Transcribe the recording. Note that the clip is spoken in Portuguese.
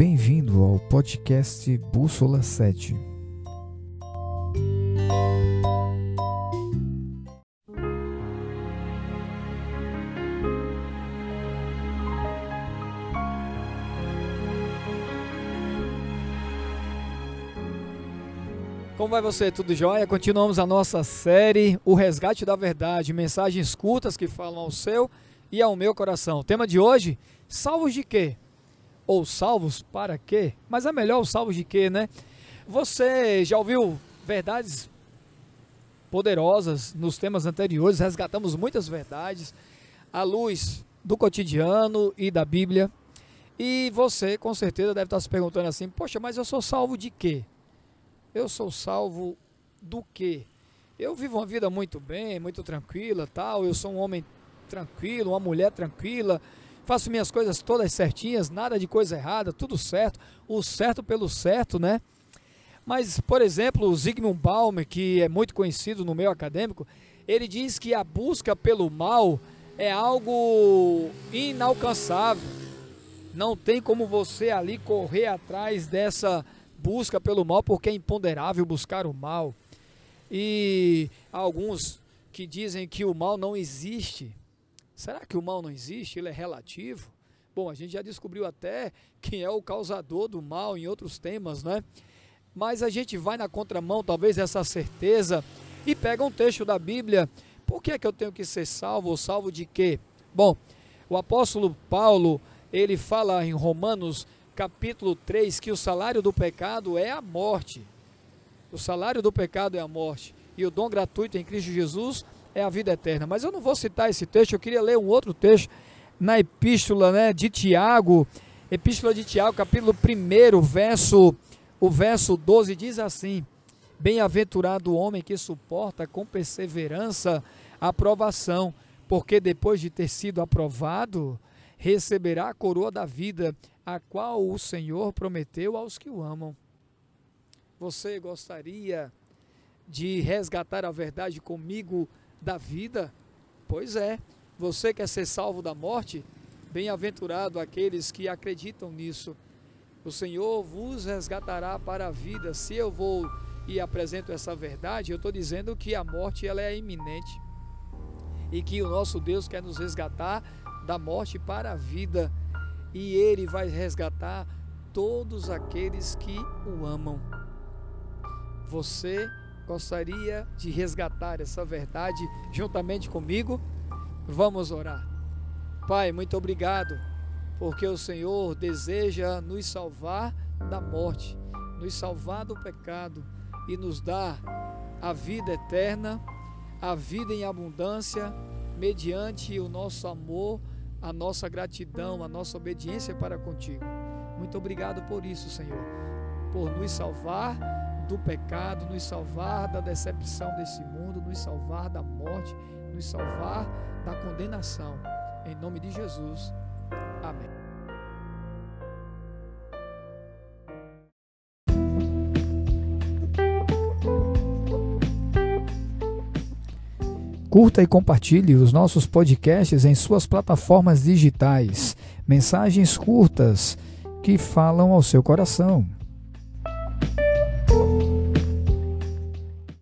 Bem-vindo ao podcast Bússola 7. Como vai você? Tudo jóia? Continuamos a nossa série O Resgate da Verdade, mensagens curtas que falam ao seu e ao meu coração. O tema de hoje, salvos de quê? Ou salvos para quê? Mas é melhor os salvos de quê, né? Você já ouviu verdades poderosas nos temas anteriores, resgatamos muitas verdades à luz do cotidiano e da Bíblia. E você, com certeza, deve estar se perguntando assim: poxa, mas eu sou salvo de quê? Eu sou salvo do quê? Eu vivo uma vida muito bem, muito tranquila, tal. Eu sou um homem tranquilo, uma mulher tranquila. Faço minhas coisas todas certinhas, nada de coisa errada, tudo certo. O certo pelo certo, né? Mas, por exemplo, o Zygmunt Bauman, que é muito conhecido no meio acadêmico, ele diz que a busca pelo mal é algo inalcançável. Não tem como você ali correr atrás dessa busca pelo mal, porque é imponderável buscar o mal. E alguns que dizem que o mal não existe. Será que o mal não existe? Ele é relativo? Bom, a gente já descobriu até quem é o causador do mal em outros temas, né? Mas a gente vai na contramão, talvez, essa certeza e pega um texto da Bíblia. Por que é que eu tenho que ser salvo salvo de quê? Bom, o apóstolo Paulo, ele fala em Romanos capítulo 3 que o salário do pecado é a morte. O salário do pecado é a morte. E o dom gratuito em Cristo Jesus é a vida eterna. Mas eu não vou citar esse texto, eu queria ler um outro texto na epístola né, de Tiago. Epístola de Tiago, capítulo 1, verso, o verso 12 diz assim: Bem-aventurado o homem que suporta com perseverança a aprovação, porque depois de ter sido aprovado, receberá a coroa da vida a qual o Senhor prometeu aos que o amam. Você gostaria de resgatar a verdade comigo da vida? Pois é, você quer ser salvo da morte? Bem-aventurado aqueles que acreditam nisso. O Senhor vos resgatará para a vida. Se eu vou e apresento essa verdade, eu estou dizendo que a morte ela é iminente e que o nosso Deus quer nos resgatar da morte para a vida e ele vai resgatar todos aqueles que o amam. Você gostaria de resgatar essa verdade juntamente comigo? Vamos orar. Pai, muito obrigado, porque o Senhor deseja nos salvar da morte, nos salvar do pecado e nos dar a vida eterna, a vida em abundância, mediante o nosso amor a nossa gratidão, a nossa obediência para contigo. Muito obrigado por isso, Senhor, por nos salvar do pecado, nos salvar da decepção desse mundo, nos salvar da morte, nos salvar da condenação. Em nome de Jesus. Amém. Curta e compartilhe os nossos podcasts em suas plataformas digitais. Mensagens curtas que falam ao seu coração.